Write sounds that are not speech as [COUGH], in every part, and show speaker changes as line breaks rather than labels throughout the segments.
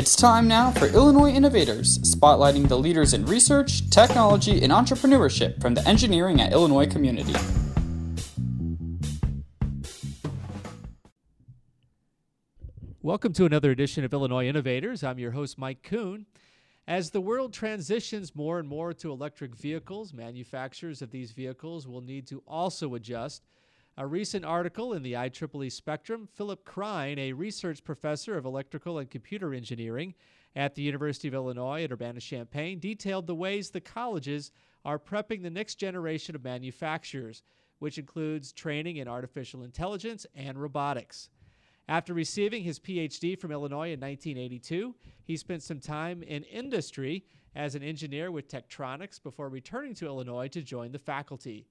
It's time now for Illinois Innovators, spotlighting the leaders in research, technology, and entrepreneurship from the engineering at Illinois community.
Welcome to another edition of Illinois Innovators. I'm your host, Mike Koon. As the world transitions more and more to electric vehicles, manufacturers of these vehicles will need to also adjust. A recent article in the IEEE Spectrum, Philip Krein, a research professor of electrical and computer engineering at the University of Illinois at Urbana Champaign, detailed the ways the colleges are prepping the next generation of manufacturers, which includes training in artificial intelligence and robotics. After receiving his PhD from Illinois in 1982, he spent some time in industry as an engineer with Tektronix before returning to Illinois to join the faculty.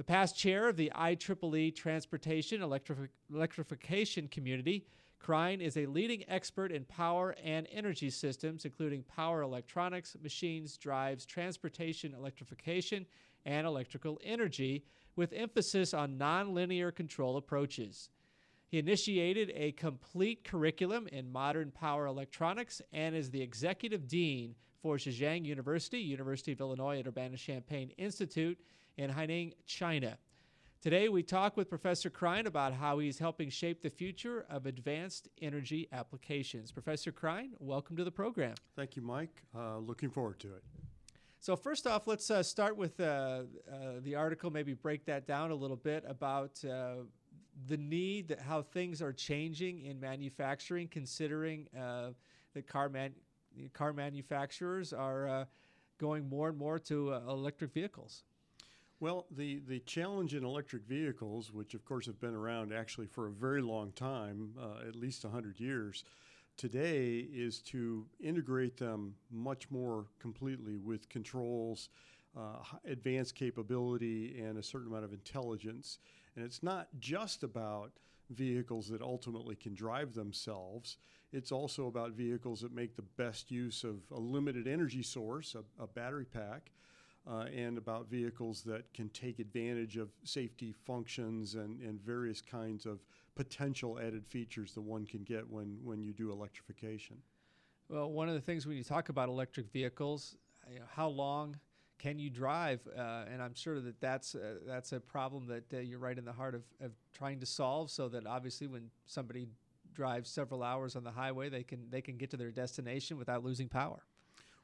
The past chair of the IEEE Transportation Electrifi- Electrification Community, Krein is a leading expert in power and energy systems, including power electronics, machines, drives, transportation electrification, and electrical energy, with emphasis on nonlinear control approaches. He initiated a complete curriculum in modern power electronics and is the executive dean for Zhejiang University, University of Illinois at Urbana-Champaign Institute in Haining, China. Today, we talk with Professor Krein about how he's helping shape the future of advanced energy applications. Professor Krein, welcome to the program.
Thank you, Mike. Uh, looking forward to it.
So, first off, let's uh, start with uh, uh the article, maybe break that down a little bit about uh, the need that how things are changing in manufacturing, considering uh, that car man car manufacturers are uh, going more and more to uh, electric vehicles.
Well, the, the challenge in electric vehicles, which of course have been around actually for a very long time, uh, at least 100 years, today is to integrate them much more completely with controls, uh, advanced capability, and a certain amount of intelligence. And it's not just about vehicles that ultimately can drive themselves. It's also about vehicles that make the best use of a limited energy source, a, a battery pack, uh, and about vehicles that can take advantage of safety functions and, and various kinds of potential added features that one can get when, when you do electrification.
Well, one of the things when you talk about electric vehicles, you know, how long can you drive? Uh, and I'm sure that that's uh, that's a problem that uh, you're right in the heart of, of trying to solve. So that obviously, when somebody drives several hours on the highway, they can they can get to their destination without losing power.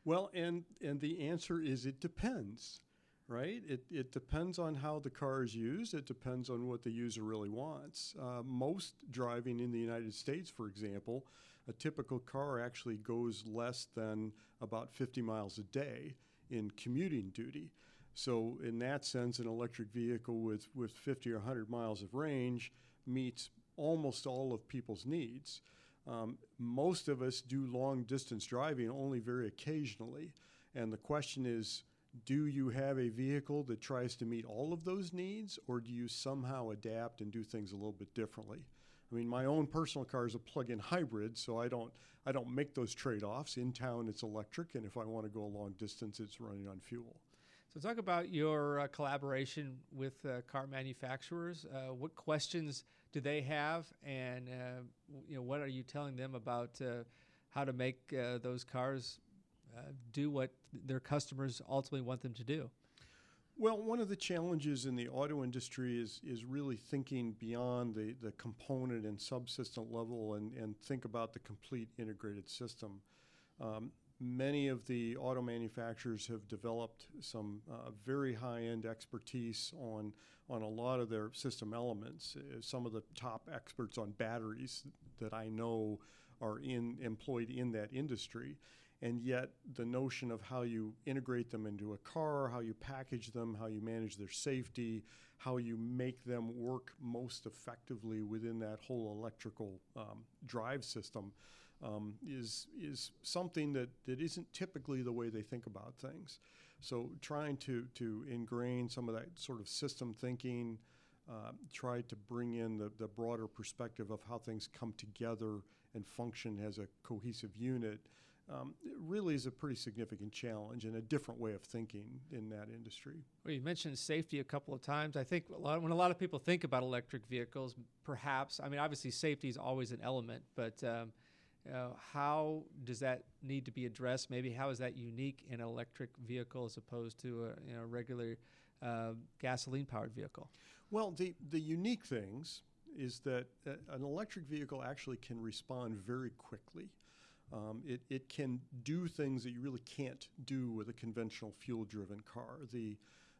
Well, and and the answer is it depends, right? It it depends on how the car is used. It depends on what the user really wants. Uh, most driving in the United States, for example, a typical car actually goes less than about 50 miles a day in commuting duty. So, in that sense, an electric vehicle with, with 50 or 100 miles of range meets almost all of people's needs. Um, most of us do long distance driving only very occasionally. And the question is do you have a vehicle that tries to meet all of those needs, or do you somehow adapt and do things a little bit differently? I mean, my own personal car is a plug-in hybrid, so I don't I don't make those trade-offs. In town, it's electric, and if I want to go a long distance, it's running on fuel.
So, talk about your uh, collaboration with uh, car manufacturers. Uh, what questions do they have, and uh, you know, what are you telling them about uh, how to make uh, those cars do what their customers ultimately want them to do?
Well, one of the challenges in the auto industry is is really thinking beyond the, the component and subsystem level and, and think about the complete integrated system. Um, many of the auto manufacturers have developed some uh, very high-end expertise on on a lot of their system elements. Uh, some of the top experts on batteries that I know are in employed in that industry and yet the notion of how you integrate them into a car, how you package them, how you manage their safety, how you make them work most effectively within that whole electrical um, drive system um, is is something that, that isn't typically the way they think about things. So trying to to ingrain some of that sort of system thinking, uh, try to bring in the, the broader perspective of how things come together and function as a cohesive unit um, really is a pretty significant challenge and a different way of thinking in that industry.
Well, you mentioned safety a couple of times. I think a lot, when a lot of people think about electric vehicles, perhaps, I mean, obviously safety is always an element, but um, uh, how does that need to be addressed? Maybe how is that unique in an electric vehicle as opposed to a you know, regular uh, gasoline powered vehicle?
Well, the, the unique things is that uh, an electric vehicle actually can respond very quickly. Um, it, it can do things that you really can't do with a conventional fuel driven car. The,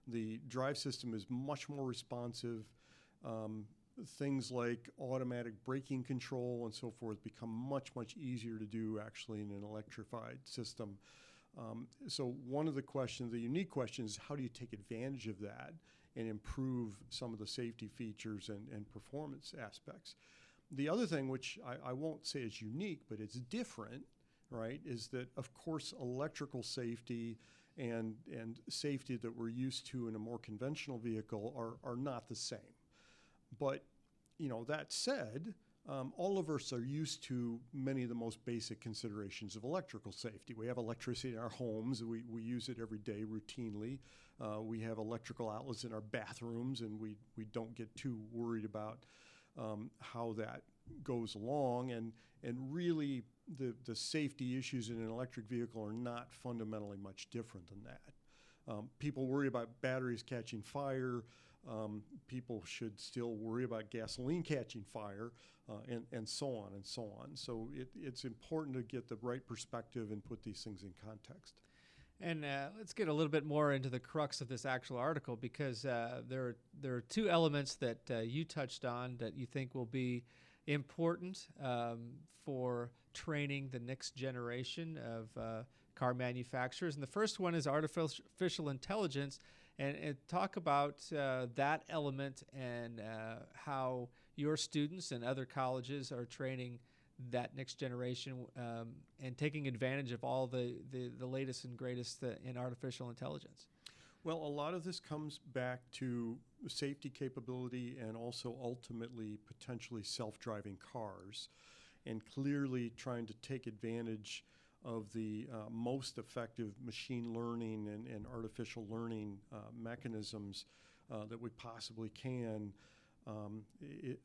the drive system is much more responsive. Um, things like automatic braking control and so forth become much, much easier to do actually in an electrified system. Um, so, one of the questions, the unique question is how do you take advantage of that and improve some of the safety features and, and performance aspects? The other thing, which I, I won't say is unique, but it's different, right, is that of course electrical safety and, and safety that we're used to in a more conventional vehicle are, are not the same. But, you know, that said, um, all of us are used to many of the most basic considerations of electrical safety. We have electricity in our homes, we, we use it every day routinely. Uh, we have electrical outlets in our bathrooms, and we, we don't get too worried about um, how that goes along. And, and really, the, the safety issues in an electric vehicle are not fundamentally much different than that. Um, people worry about batteries catching fire. Um, people should still worry about gasoline catching fire, uh, and, and so on and so on. So it, it's important to get the right perspective and put these things in context.
And uh, let's get a little bit more into the crux of this actual article because uh, there are, there are two elements that uh, you touched on that you think will be important um, for training the next generation of uh, car manufacturers. And the first one is artificial intelligence. And, and talk about uh, that element and uh, how your students and other colleges are training that next generation um, and taking advantage of all the, the, the latest and greatest uh, in artificial intelligence?
Well, a lot of this comes back to safety capability and also ultimately potentially self driving cars, and clearly trying to take advantage of the uh, most effective machine learning and, and artificial learning uh, mechanisms uh, that we possibly can um, it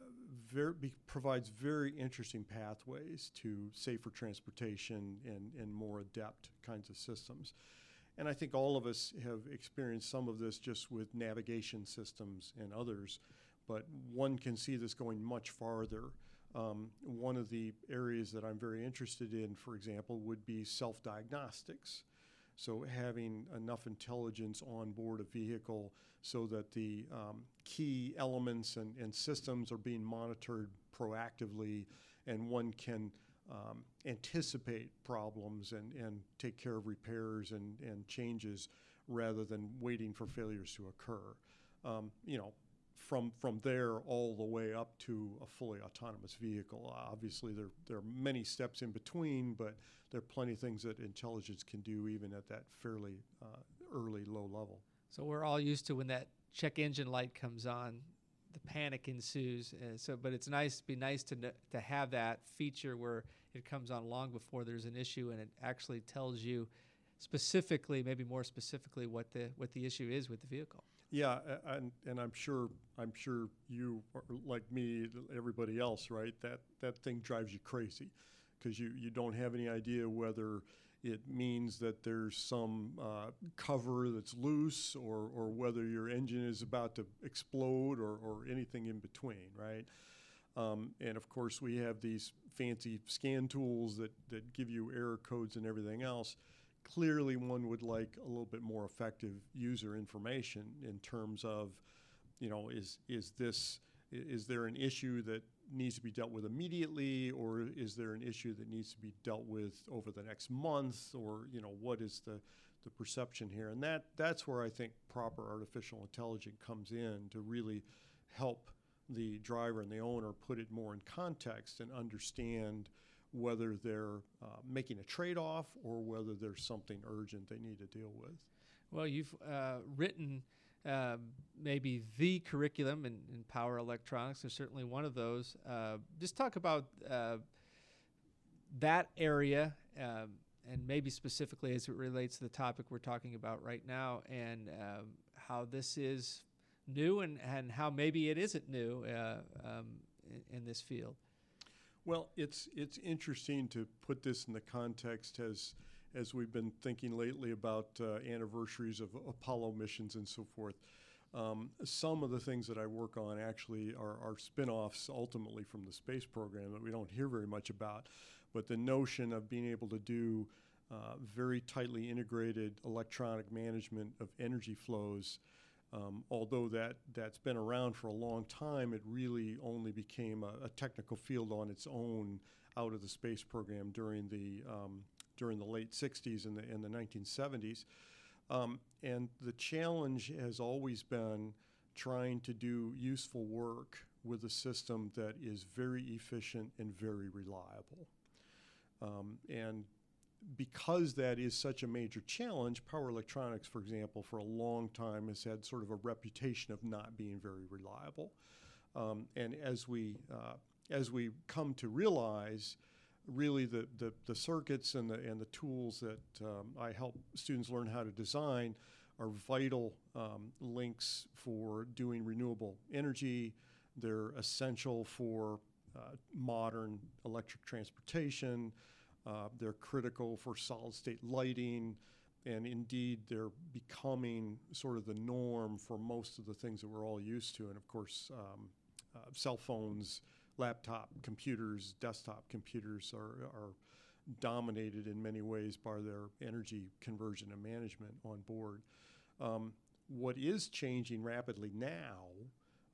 very, be, provides very interesting pathways to safer transportation and, and more adept kinds of systems. And I think all of us have experienced some of this just with navigation systems and others, but one can see this going much farther. Um, one of the areas that I'm very interested in, for example, would be self diagnostics. So having enough intelligence on board a vehicle so that the um, key elements and, and, systems are being monitored proactively and one can um, anticipate problems and, and take care of repairs and, and changes rather than waiting for failures to occur. Um, you know, from from there all the way up to a fully autonomous vehicle. Obviously, there there are many steps in between, but there are plenty of things that intelligence can do even at that fairly uh, early low level.
So we're all used to when that check engine light comes on, the panic ensues. Uh, so, but it's nice be nice to to have that feature where it comes on long before there's an issue and it actually tells you specifically, maybe more specifically, what the what the issue is with the vehicle.
Yeah, and and I'm sure I'm sure you like me, everybody else, right? That that thing drives you crazy because you you don't have any idea whether it means that there's some uh, cover that's loose or or whether your engine is about to explode or or anything in between, right? Um, and of course, we have these fancy scan tools that that give you error codes and everything else clearly one would like a little bit more effective user information in terms of, you know, is is this is there an issue that needs to be dealt with immediately, or is there an issue that needs to be dealt with over the next month, or you know, what is the the perception here? And that that's where I think proper artificial intelligence comes in to really help the driver and the owner put it more in context and understand whether they're uh, making a trade off or whether there's something urgent they need to deal with.
Well, you've uh, written uh, maybe the curriculum in, in, power electronics, There's certainly one of those. Uh, just talk about uh, that area. Um, and maybe specifically as it relates to the topic we're talking about right now, and how this is new and, and how maybe it isn't new uh, um, in, in this field.
Well, it's it's interesting to put this in the context as as we've been thinking lately about uh, anniversaries of Apollo missions and so forth. Um, some of the things that I work on actually are, are spin offs ultimately from the space program that we don't hear very much about. But the notion of being able to do uh, very tightly integrated electronic management of energy flows, um, although that, that's been around for a long time, it really only became a, a, technical field on its own out of the space program during the, um, during the late 60s and the, and the 1970s. Um, and the challenge has always been trying to do useful work with a system that is very efficient and very reliable. Um, and because that is such a major challenge, power electronics, for example, for a long time has had sort of a reputation of not being very reliable. Um, and as we uh, as we come to realize really the, the, the, circuits and the, and the tools that um, I help students learn how to design are vital um, links for doing renewable energy. They're essential for uh, modern electric transportation. Uh, they're critical for solid state lighting. And indeed, they're becoming sort of the norm for most of the things that we're all used to. And of course, um, uh, cell phones, laptop computers, desktop computers are, are dominated in many ways by their energy conversion and management on board. Um, what is changing rapidly now,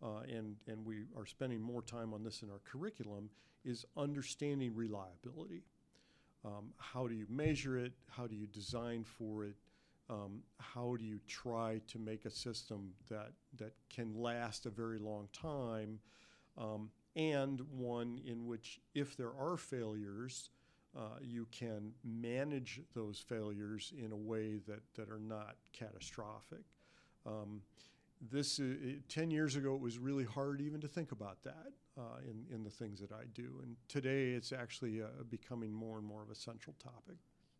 uh, and, and we are spending more time on this in our curriculum, is understanding reliability. Um, how do you measure it? How do you design for it? Um, how do you try to make a system that, that can last a very long time um, and one in which, if there are failures, uh, you can manage those failures in a way that, that are not catastrophic. Um, this uh, 10 years ago, it was really hard even to think about that uh, in, in the things that I do. And today, it's actually uh, becoming more and more of a central topic.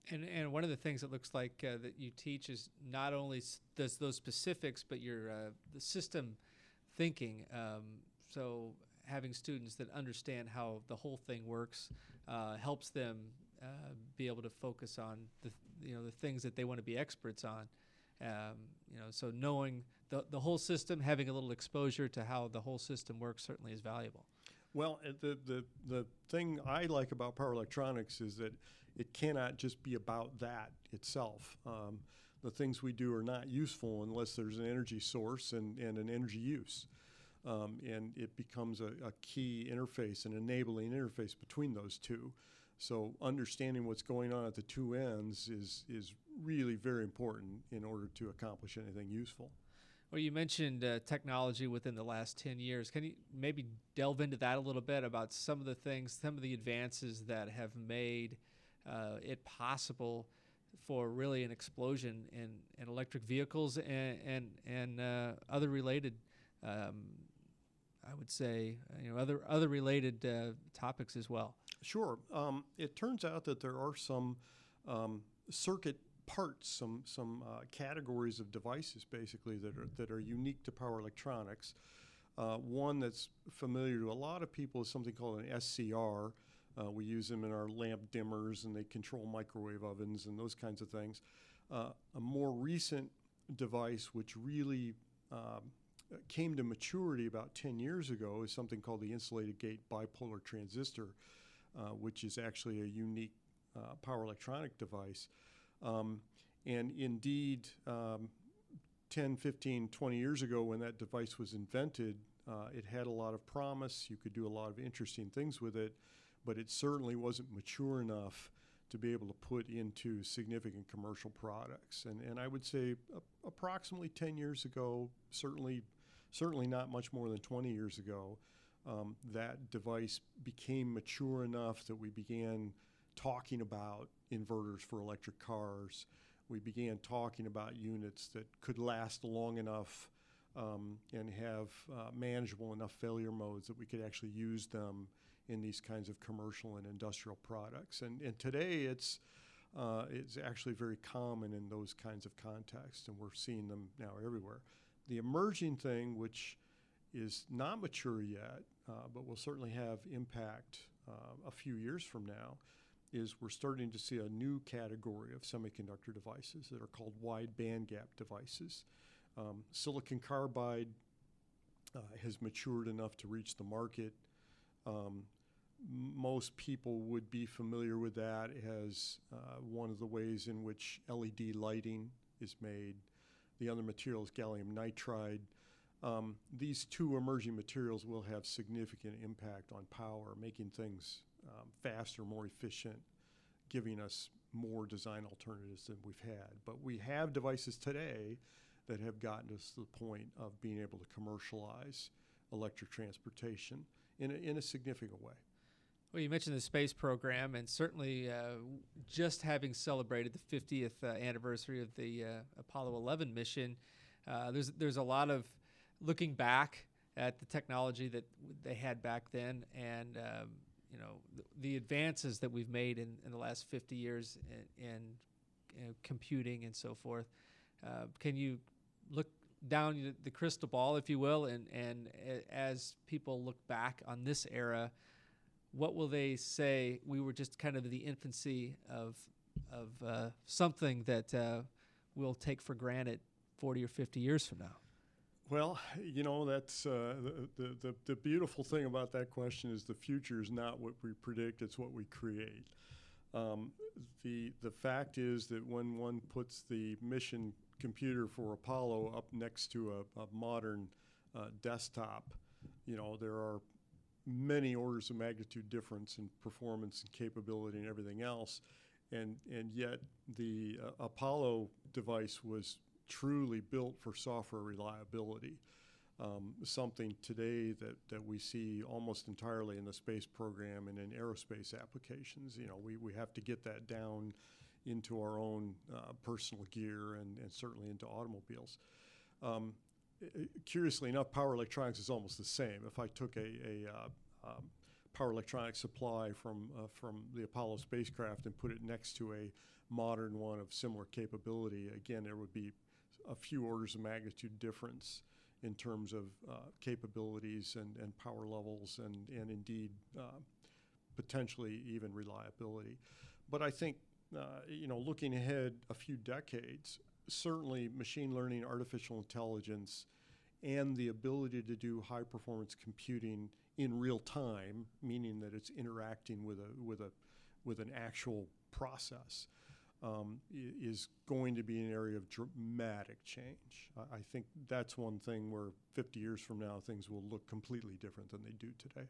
And, and one of the things that looks like uh, that you teach is not only does those specifics, but your uh, the system thinking. Um, so having students that understand how the whole thing works uh, helps them uh, be able to focus on the you know the things that they want to be experts on. Um, you know, so knowing the the whole system, having a little exposure to how the whole system works, certainly is valuable.
Well, the the the thing I like about power electronics is that it cannot just be about that itself. Um, the things we do are not useful unless there's an energy source and, and an energy use um, and it becomes a, a, key interface, an enabling interface between those two. So understanding what's going on at the two ends is is really very important in order to accomplish anything useful.
Well, you mentioned uh, technology within the last 10 years. Can you maybe delve into that a little bit about some of the things, some of the advances that have made uh, it possible for really an explosion in, in electric vehicles and, and, and uh, other related um, I would say, you know, other other related uh, topics as well.
Sure. Um, it turns out that there are some um, circuit parts, some some uh, categories of devices, basically that are that are unique to power electronics. Uh, one that's familiar to a lot of people is something called an SCR. Uh, we use them in our lamp dimmers, and they control microwave ovens and those kinds of things. Uh, a more recent device, which really um, came to maturity about 10 years ago is something called the insulated gate bipolar transistor, uh, which is actually a unique uh, power electronic device. Um, and indeed, um, 10, 15, 20 years ago, when that device was invented, uh, it had a lot of promise. You could do a lot of interesting things with it, but it certainly wasn't mature enough to be able to put into significant commercial products. And, and I would say approximately 10 years ago, certainly certainly not much more than 20 years ago, um, that device became mature enough that we began talking about inverters for electric cars. We began talking about units that could last long enough um, and have uh, manageable enough failure modes that we could actually use them in these kinds of commercial and industrial products. And, and today it's uh, it's actually very common in those kinds of contexts, and we're seeing them now everywhere. The emerging thing, which is not mature yet, uh, but will certainly have impact uh, a few years from now is we're starting to see a new category of semiconductor devices that are called wide bandgap devices. Um, silicon carbide uh, has matured enough to reach the market. Um, most people would be familiar with that as uh, one of the ways in which LED lighting is made. The other material is gallium nitride. Um, these two emerging materials will have significant impact on power, making things um, faster, more efficient, giving us more design alternatives than we've had. But we have devices today that have gotten us to the point of being able to commercialize electric transportation in a, in a significant way.
Well, you mentioned the space program, and certainly uh, just having celebrated the 50th uh, anniversary of the uh, Apollo 11 mission, uh, there's there's a lot of looking back at the technology that they had back then, and um, you know the, the, advances that we've made in, in the last 50 years in, in, in computing and so forth. Uh, can you look down the crystal ball, if you will, and and as people look back on this era? what will they say? We were just kind of the infancy of of uh, something that uh, we'll take for granted 40 or 50 years from now.
Well, you know that's uh, the, the the beautiful thing about that question is the future is not what we predict; it's what we create. Um, the the fact is that when one puts the mission computer for Apollo up next to a, a modern uh, desktop, you know there are many orders of magnitude difference in performance and capability and everything else. And, and yet the uh, Apollo device was truly built for software reliability. Um, something today that, that we see almost entirely in the space program and in aerospace applications. You know, we, we have to get that down into our own uh, personal gear and, and certainly into automobiles. Um, curiously enough, power electronics is almost the same. If I took a, a uh, um, power electronic supply from uh, from the Apollo spacecraft and put it next to a modern one of similar capability, again, there would be a few orders of magnitude difference in terms of uh, capabilities and, and power levels and, and indeed uh, potentially even reliability. But I think, uh, you know, looking ahead a few decades, certainly machine learning, artificial intelligence, and the ability to do high performance computing in real time, meaning that it's interacting with a with a with an actual process, um, is going to be an area of dramatic change. I, think that's one thing where 50 years from now things will look completely different than they do today.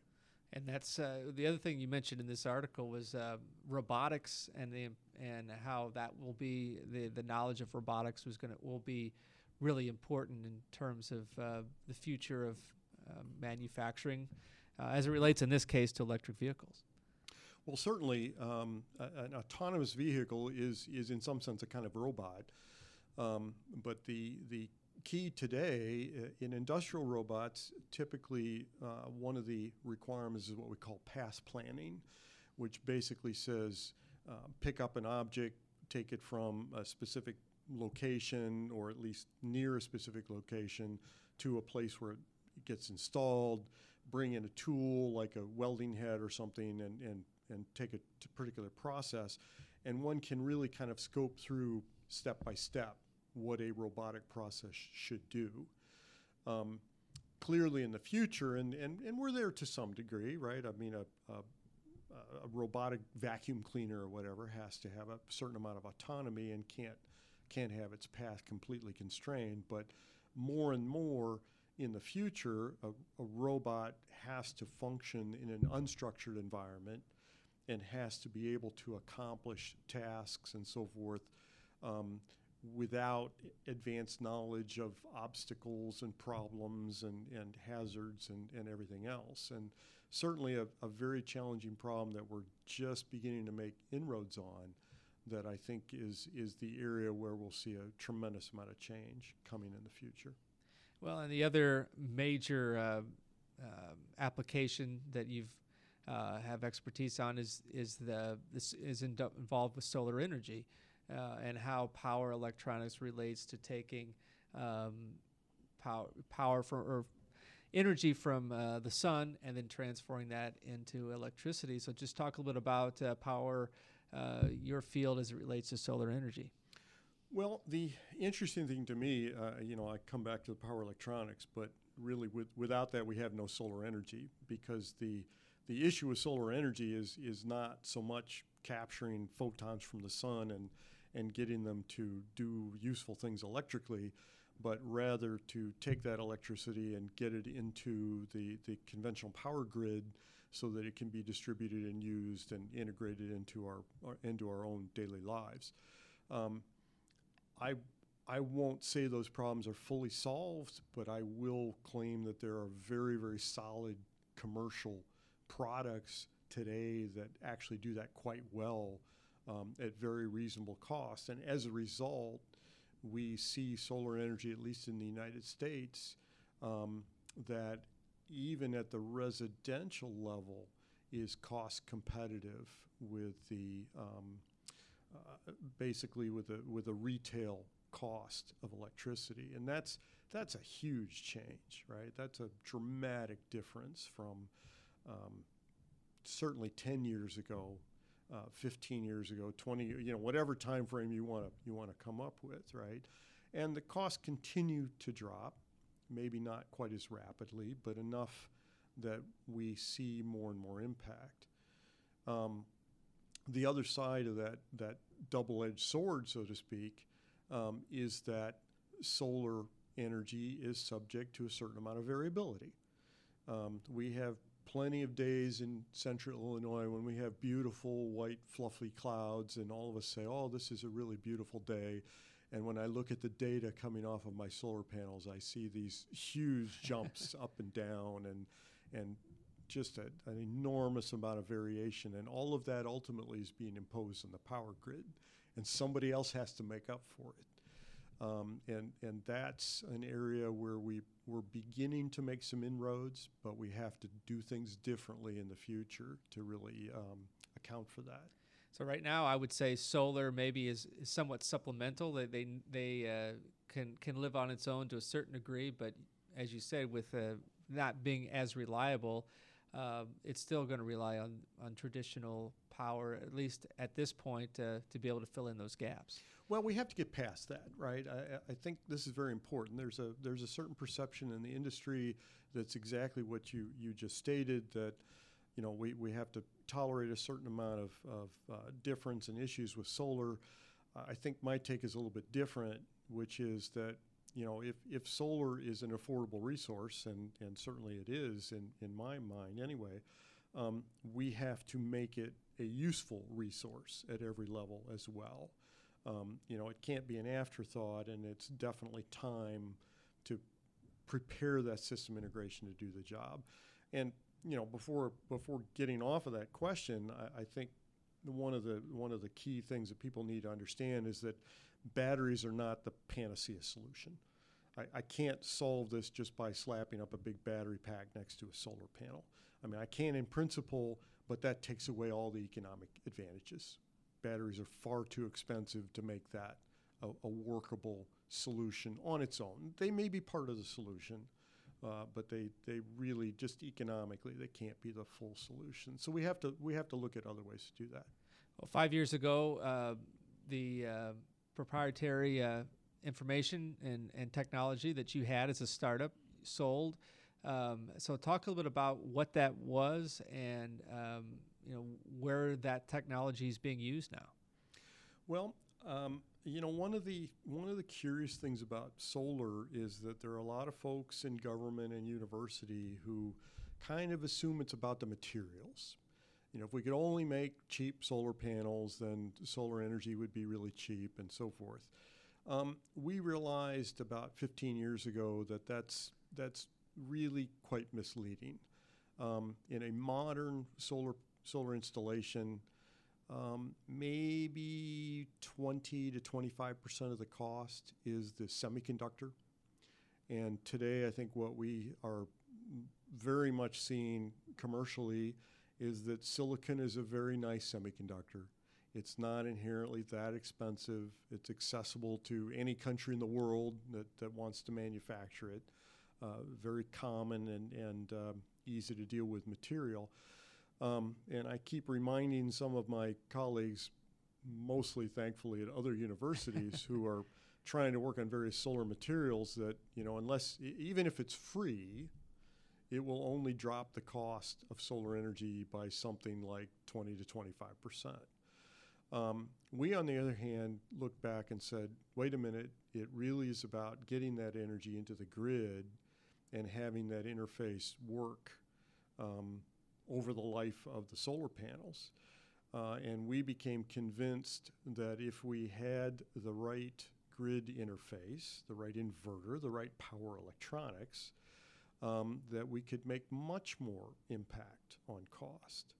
And that's uh, the other thing you mentioned in this article was uh, robotics and the and how that will be the the knowledge of robotics was going to will be really important in terms of uh, the future of uh, manufacturing, uh, as it relates in this case to electric vehicles.
Well, certainly, um, an autonomous vehicle is is in some sense a kind of robot, um, but the the key today uh, in industrial robots, typically uh, one of the requirements is what we call path planning, which basically says uh, pick up an object, take it from a specific location or at least near a specific location to a place where it gets installed, bring in a tool like a welding head or something and, and, and take a particular process. And one can really kind of scope through step by step what a robotic process should do. Um, clearly in the future, and, and, and we're there to some degree, right? I mean, a, a, a robotic vacuum cleaner or whatever has to have a certain amount of autonomy and can't can't have its path completely constrained. But more and more in the future, a, a robot has to function in an unstructured environment and has to be able to accomplish tasks and so forth um, without advanced knowledge of obstacles and problems and, and hazards and, and everything else. And certainly a, a very challenging problem that we're just beginning to make inroads on that I think is is the area where we'll see a tremendous amount of change coming in the future.
Well, and the other major uh, uh, application that you've uh, have expertise on is is the this is in, involved with solar energy uh, and how power electronics relates to taking um, power power from or energy from uh, the sun and then transferring that into electricity. So, just talk a little bit about uh, power, uh, your field as it relates to solar energy.
Well, the interesting thing to me, uh, you know, I come back to the power electronics, but really, with, without that, we have no solar energy because the the issue with solar energy is is not so much capturing photons from the sun and and getting them to do useful things electrically, but rather to take that electricity and get it into the, the conventional power grid so that it can be distributed and used and integrated into our, into our own daily lives. Um, I I won't say those problems are fully solved, but I will claim that there are very very solid commercial products today that actually do that quite well um, at very reasonable cost. And as a result, we see solar energy, at least in the United States, um, that even at the residential level is cost competitive with the um, uh, basically with a with a retail cost of electricity, and that's that's a huge change, right? That's a dramatic difference from um, certainly 10 years ago uh, 15 years ago, 20, you know, whatever time frame you want to you want to come up with, right? And the costs continue to drop, maybe not quite as rapidly, but enough that we see more and more impact. Um, the other side of that that double-edged sword, so to speak, um, is that solar energy is subject to a certain amount of variability. Um, we have plenty of days in central Illinois when we have beautiful white fluffy clouds and all of us say, oh, this is a really beautiful day. And when I look at the data coming off of my solar panels, I see these huge [LAUGHS] jumps up and down and, and just a, an enormous amount of variation. And all of that ultimately is being imposed on the power grid. And somebody else has to make up for it. Um, and, and that's an area where we, we're beginning to make some inroads, but we have to do things differently in the future to really um, account for that.
So right now, I would say solar maybe is, is somewhat supplemental. They they, they uh, can can live on its own to a certain degree, but as you said, with uh, not being as reliable, uh, it's still going to rely on on traditional power, at least at this point, uh, to be able to fill in those gaps.
Well, we have to get past that, right? I, I, think this is very important. There's a there's a certain perception in the industry that's exactly what you you just stated that you know we, we have to tolerate a certain amount of, of uh, difference and issues with solar. I think my take is a little bit different, which is that you know if, if solar is an affordable resource and, and certainly it is in, in my mind anyway, um, we have to make it a useful resource at every level as well. Um, you know, it can't be an afterthought, and it's definitely time to prepare that system integration to do the job. And you know, before before getting off of that question, I, I think one of the one of the key things that people need to understand is that batteries are not the panacea solution. I, I can't solve this just by slapping up a big battery pack next to a solar panel. I mean, I can in principle, but that takes away all the economic advantages batteries are far too expensive to make that a, a workable solution on its own. They may be part of the solution, uh, but they, they really just economically they can't be the full solution. So we have to we have to look at other ways to do that.
Well, five years ago, uh, the uh, proprietary uh, information and, and technology that you had as a startup sold. Um, so talk a little bit about what that was and um, you know where that technology is being used now.
Well, um, you know one of the one of the curious things about solar is that there are a lot of folks in government and university who kind of assume it's about the materials. You know, if we could only make cheap solar panels, then solar energy would be really cheap and so forth. Um, we realized about 15 years ago that that's that's really quite misleading. Um, in a modern solar solar installation, um, maybe 20 to 25 percent of the cost is the semiconductor. And today, I think what we are very much seeing commercially is that silicon is a very nice semiconductor. It's not inherently that expensive. It's accessible to any country in the world that, that wants to manufacture it. uh, very common and, and um, easy to deal with material. Um, and I keep reminding some of my colleagues, mostly thankfully at other universities, who are trying to work on various solar materials that, you know, unless, even if it's free, it will only drop the cost of solar energy by something like 20 to 25 percent. Um, we, on the other hand, looked back and said, wait a minute, it really is about getting that energy into the grid and having that interface work um, over the life of the solar panels. Uh, and we became convinced that if we had the right grid interface, the right inverter, the right power electronics, um, that we could make much more impact on cost.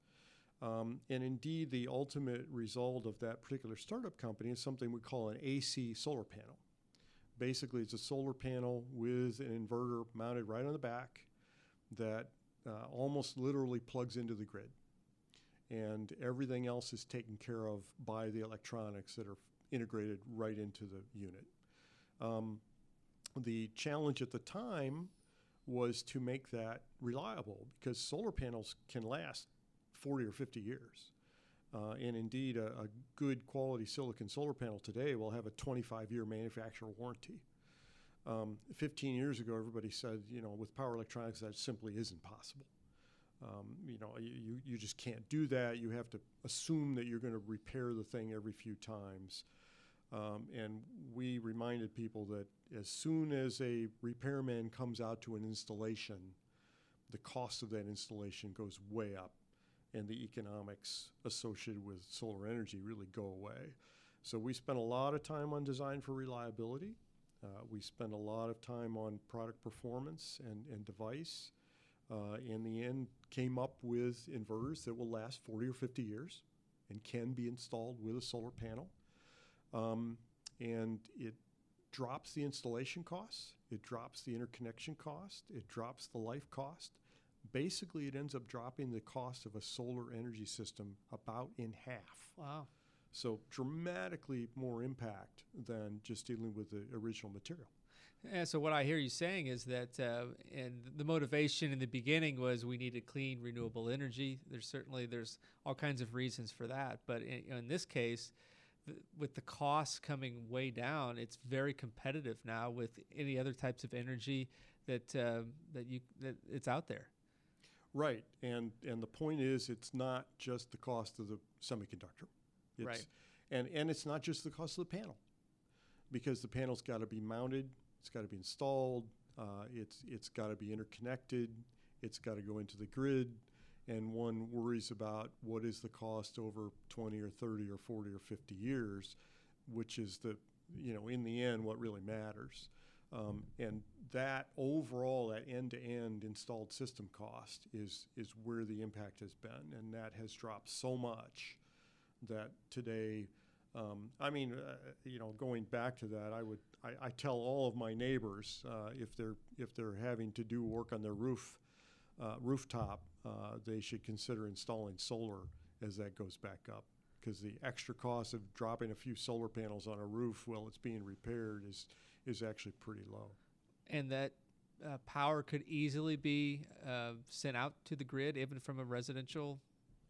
Um, and indeed, the ultimate result of that particular startup company is something we call an AC solar panel. Basically, it's a solar panel with an inverter mounted right on the back that uh, almost literally plugs into the grid. And everything else is taken care of by the electronics that are integrated right into the unit. Um, the challenge at the time was to make that reliable because solar panels can last 40 or 50 years. Uh, and indeed, a, a, good quality silicon solar panel today will have a 25 year manufacturer warranty. Um, 15 years ago, everybody said, you know, with power electronics, that simply isn't possible. Um, you know, you, you just can't do that. You have to assume that you're going to repair the thing every few times. Um, and we reminded people that as soon as a repairman comes out to an installation, the cost of that installation goes way up and the economics associated with solar energy really go away. So we spent a lot of time on design for reliability. Uh, we spent a lot of time on product performance and, and device. Uh, in the end, came up with inverters that will last 40 or 50 years and can be installed with a solar panel. Um, and it drops the installation costs, it drops the interconnection cost, it drops the life cost, basically it ends up dropping the cost of a solar energy system about in half.
Wow.
So dramatically more impact than just dealing with the original material.
And so what I hear you saying is that, uh, and the motivation in the beginning was we needed clean, renewable energy. There's certainly there's all kinds of reasons for that, but in, in this case, th- with the costs coming way down, it's very competitive now with any other types of energy that uh, that you that it's out there.
Right, and and the point is, it's not just the cost of the semiconductor, it's,
Right.
And and it's not just the cost of the panel, because the panel's got to be mounted, it's got to be installed, uh, it's it's got to be interconnected, it's got to go into the grid, and one worries about what is the cost over 20 or 30 or 40 or 50 years, which is the you know in the end what really matters. Um, and that overall, that end-to-end installed system cost is is where the impact has been, and that has dropped so much that today, um, I mean, uh, you know, going back to that, I would I, I tell all of my neighbors uh, if they're if they're having to do work on their roof uh, rooftop, uh, they should consider installing solar as that goes back up. Because the extra cost of dropping a few solar panels on a roof while it's being repaired is is actually pretty low.
and that uh, power could easily be uh, sent out to the grid, even from a residential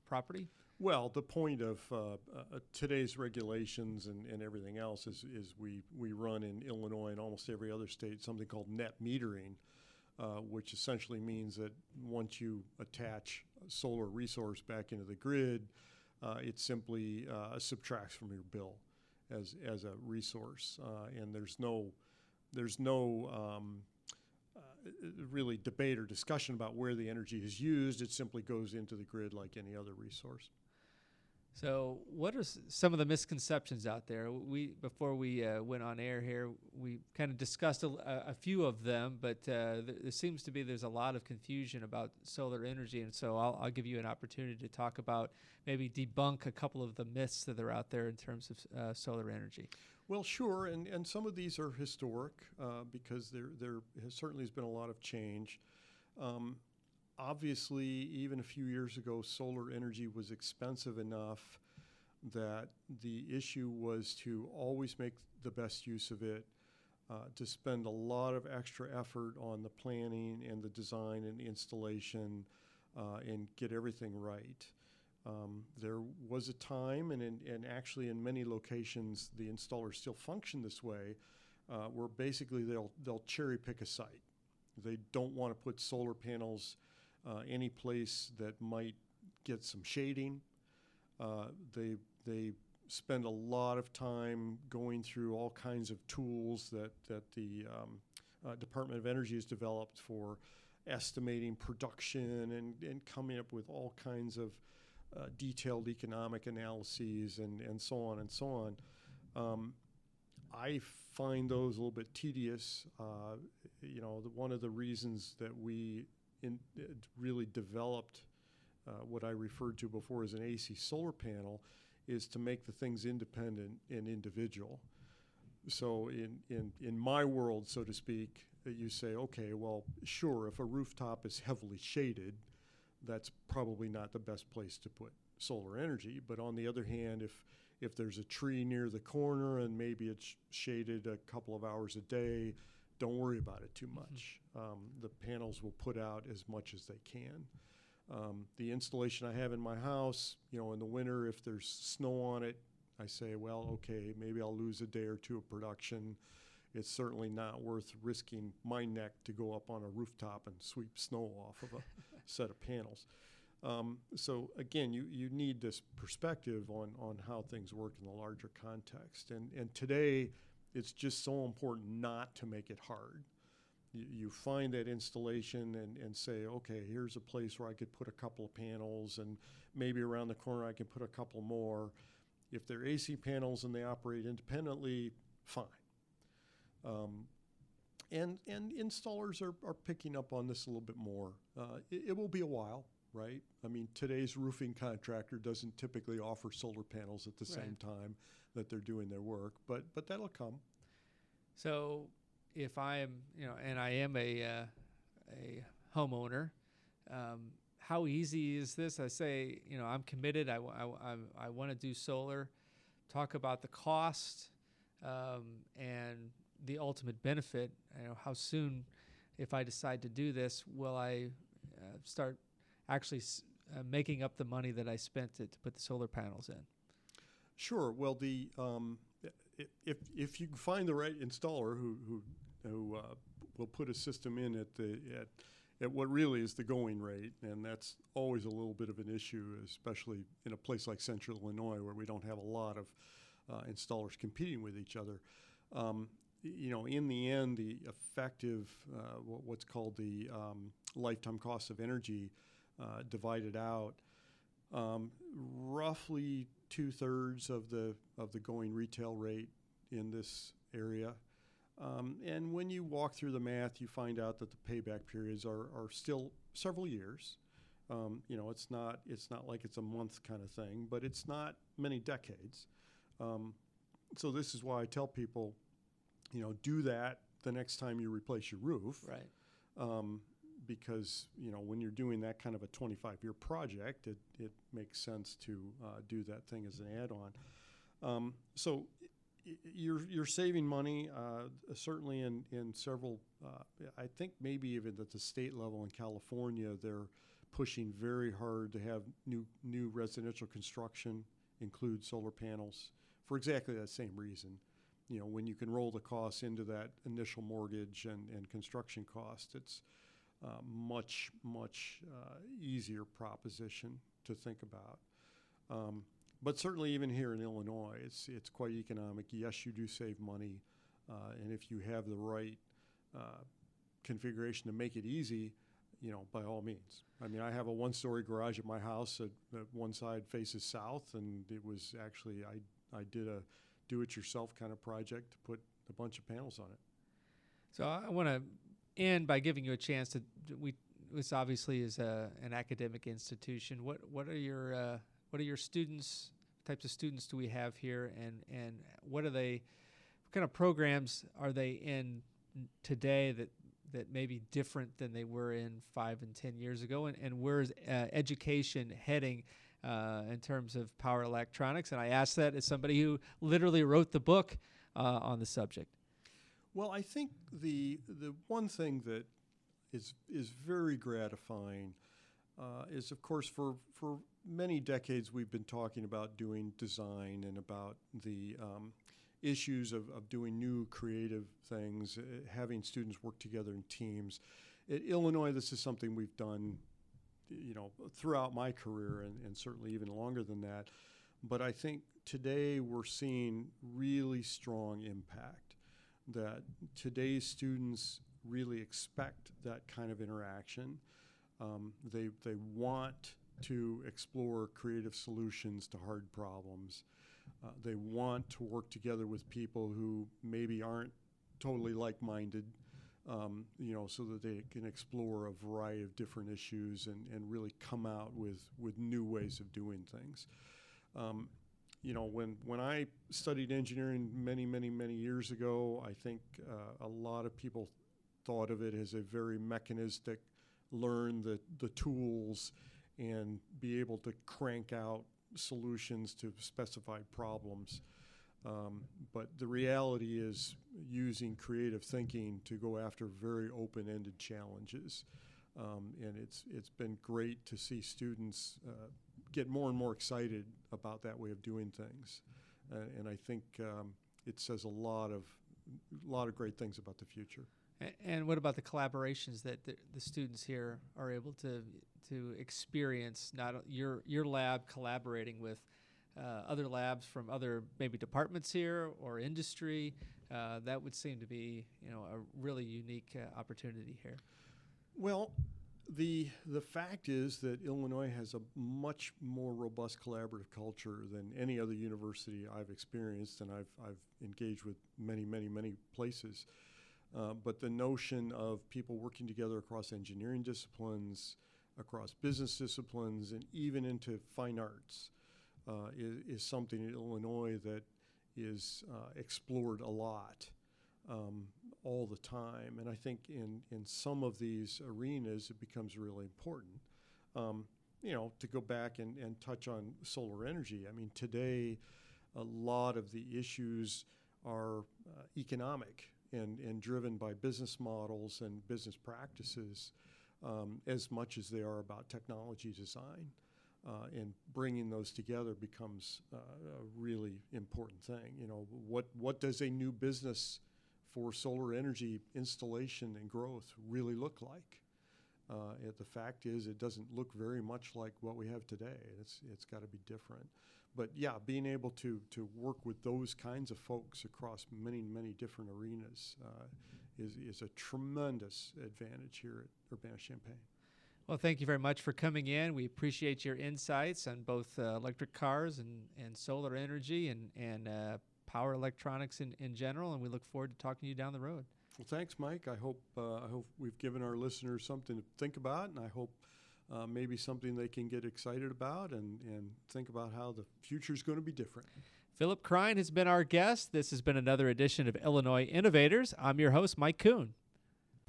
property.
Well, the point of uh, uh, today's regulations and, and everything else is, is we, we run in Illinois and almost every other state something called net metering, uh, which essentially means that once you attach a solar resource back into the grid, uh, it simply uh, subtracts from your bill as, as a resource. Uh, and there's no, there's no um, uh, really debate or discussion about where the energy is used. It simply goes into the grid like any other resource.
So, what are some of the misconceptions out there? We before we uh, went on air here, we kind of discussed a few of them, but uh, th- there seems to be there's a lot of confusion about solar energy, and so I'll, I'll give you an opportunity to talk about maybe debunk a couple of the myths that are out there in terms of uh, solar energy.
Well, sure, and, and some of these are historic uh, because there there has certainly has been a lot of change. Um, obviously, even a few years ago, solar energy was expensive enough that the issue was to always make the best use of it, uh, to spend a lot of extra effort on the planning and the design and the installation uh, and get everything right. Um, there was a time, and, in, and actually in many locations, the installers still function this way, uh, where basically they'll they'll cherry pick a site. They don't want to put solar panels uh, any place that might get some shading. Uh, they they spend a lot of time going through all kinds of tools that that the um, uh, Department of Energy has developed for estimating production and, and coming up with all kinds of uh, detailed economic analyses and, and so on and so on. Um, I find those a little bit tedious. Uh, you know, the, one of the reasons that we in, uh, really developed uh, what I referred to before as an AC solar panel is to make the things independent and individual. So in, in, in my world, so to speak, you say, okay, well, sure, if a rooftop is heavily shaded, that's probably not the best place to put solar energy. But on the other hand, if if there's a tree near the corner and maybe it's shaded a couple of hours a day, don't worry about it too mm-hmm. much. Mm-hmm. Um, the panels will put out as much as they can. Um, the installation I have in my house, you know, in the winter, if there's snow on it, I say, well, okay, maybe I'll lose a day or two of production. It's certainly not worth risking my neck to go up on a rooftop and sweep snow off of a [LAUGHS] set of panels. Um, so again, you, you need this perspective on, on how things work in the larger context. And, and today, it's just so important not to make it hard you, you find that installation and, and say, okay, here's a place where I could put a couple of panels, and maybe around the corner I can put a couple more. If they're AC panels and they operate independently, fine. Um, and and installers are, are picking up on this a little bit more. Uh, it, it, will be a while, right? I mean, today's roofing contractor doesn't typically offer solar panels at the right. same time that they're doing their work, but but that'll come.
So if I am, you know, and I am a uh, a homeowner, um, how easy is this? I say, you know, I'm committed. I, I, I, I want to do solar. Talk about the cost um, and the ultimate benefit. You know, how soon, if I decide to do this, will I uh, start actually s- uh, making up the money that I spent to, to put the solar panels in?
Sure. Well, the um, if if you find the right installer who who who uh, will put a system in at the at at what really is the going rate, and that's always a little bit of an issue, especially in a place like Central Illinois where we don't have a lot of uh, installers competing with each other. Um, you know, in the end, the effective, uh, what's called the um, lifetime cost of energy uh, divided out, um, roughly two thirds of the of the going retail rate in this area um, and when you walk through the math, you find out that the payback periods are, are still several years. Um, you know, it's not it's not like it's a month kind of thing, but it's not many decades. Um, so this is why I tell people, you know, do that the next time you replace your roof,
right?
Um, because you know when you're doing that kind of a 25 year project, it it makes sense to uh, do that thing as an add-on. Um, so you're you're saving money uh, certainly in in several. Uh, I think maybe even at the state level in California, they're pushing very hard to have new new residential construction include solar panels for exactly that same reason. You know, when you can roll the costs into that initial mortgage and, and construction cost, it's uh, much much uh, easier proposition to think about. Um, but certainly, even here in Illinois, it's it's quite economic. Yes, you do save money, uh, and if you have the right uh, configuration to make it easy, you know, by all means. I mean, I have a one-story garage at my house. That, one side faces south, and it was actually I I did a do-it-yourself kind of project to put a bunch of panels on it.
So I want to end by giving you a chance to we. This obviously is a, an academic institution. What what are your uh, what are your students? Types of students do we have here, and and what are they? What kind of programs are they in today that that may be different than they were in five and ten years ago? And and where's uh, education heading? Uh, in terms of power electronics, and I ask that as somebody who literally wrote the book uh, on the subject.
Well, I think the the one thing that is is very gratifying uh, is, of course, for for many decades we've been talking about doing design and about the um, issues of, of doing new creative things, uh, having students work together in teams. At Illinois, this is something we've done, you know, throughout my career and, and certainly even longer than that. But I think today we're seeing really strong impact that today's students really expect that kind of interaction. Um, they, they want to explore creative solutions to hard problems. Uh, they want to work together with people who maybe aren't totally like-minded, um, you know, so that they can explore a variety of different issues and, and really come out with, with new ways of doing things. Um, you know, when, when I studied engineering many, many, many years ago, I think uh, a lot of people thought of it as a very mechanistic, learn the, the tools and be able to crank out solutions to specified problems. Um, but the reality is using creative thinking to go after very open-ended challenges. Um, and it's, it's been great to see students uh, get more and more excited about that way of doing things. Uh, and I think um, it says a lot of, a lot of great things about the future.
And what about the collaborations that the, the, students here are able to to experience? Not your your lab collaborating with uh, other labs from other maybe departments here or industry. Uh, that would seem to be you know a really unique uh, opportunity here.
Well, the the fact is that Illinois has a much more robust collaborative culture than any other university I've experienced, and I've I've engaged with many many many places. Uh, but the notion of people working together across engineering disciplines, across business disciplines, and even into fine arts uh, is, is, something in Illinois that is uh, explored a lot um, all the time. And I think in, in some of these arenas, it becomes really important. Um, you know, to go back and, and touch on solar energy, I mean, today, a lot of the issues are uh, economic and, and driven by business models and business practices um, as much as they are about technology design. Uh, and bringing those together becomes uh, a really important thing. You know, what, what does a new business for solar energy installation and growth really look like? Uh, the fact is, it doesn't look very much like what we have today. It's, it's got to be different but yeah, being able to to work with those kinds of folks across many many different arenas uh, is is a tremendous advantage here at Urbana Champaign.
Well, thank you very much for coming in. We appreciate your insights on both uh, electric cars and, and solar energy and and uh, power electronics in, in general, and we look forward to talking to you down the road.
Well, thanks, Mike. I hope uh, I hope we've given our listeners something to think about, and I hope uh, maybe something they can get excited about and, and think about how the future is going to be different.
Philip Krein has been our guest. This has been another edition of Illinois Innovators. I'm your host, Mike Koon.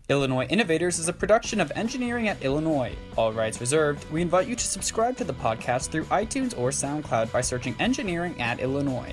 Illinois Innovators is a production of Engineering at Illinois. All rights reserved. We invite you to subscribe to the podcast through iTunes or SoundCloud by searching Engineering at Illinois.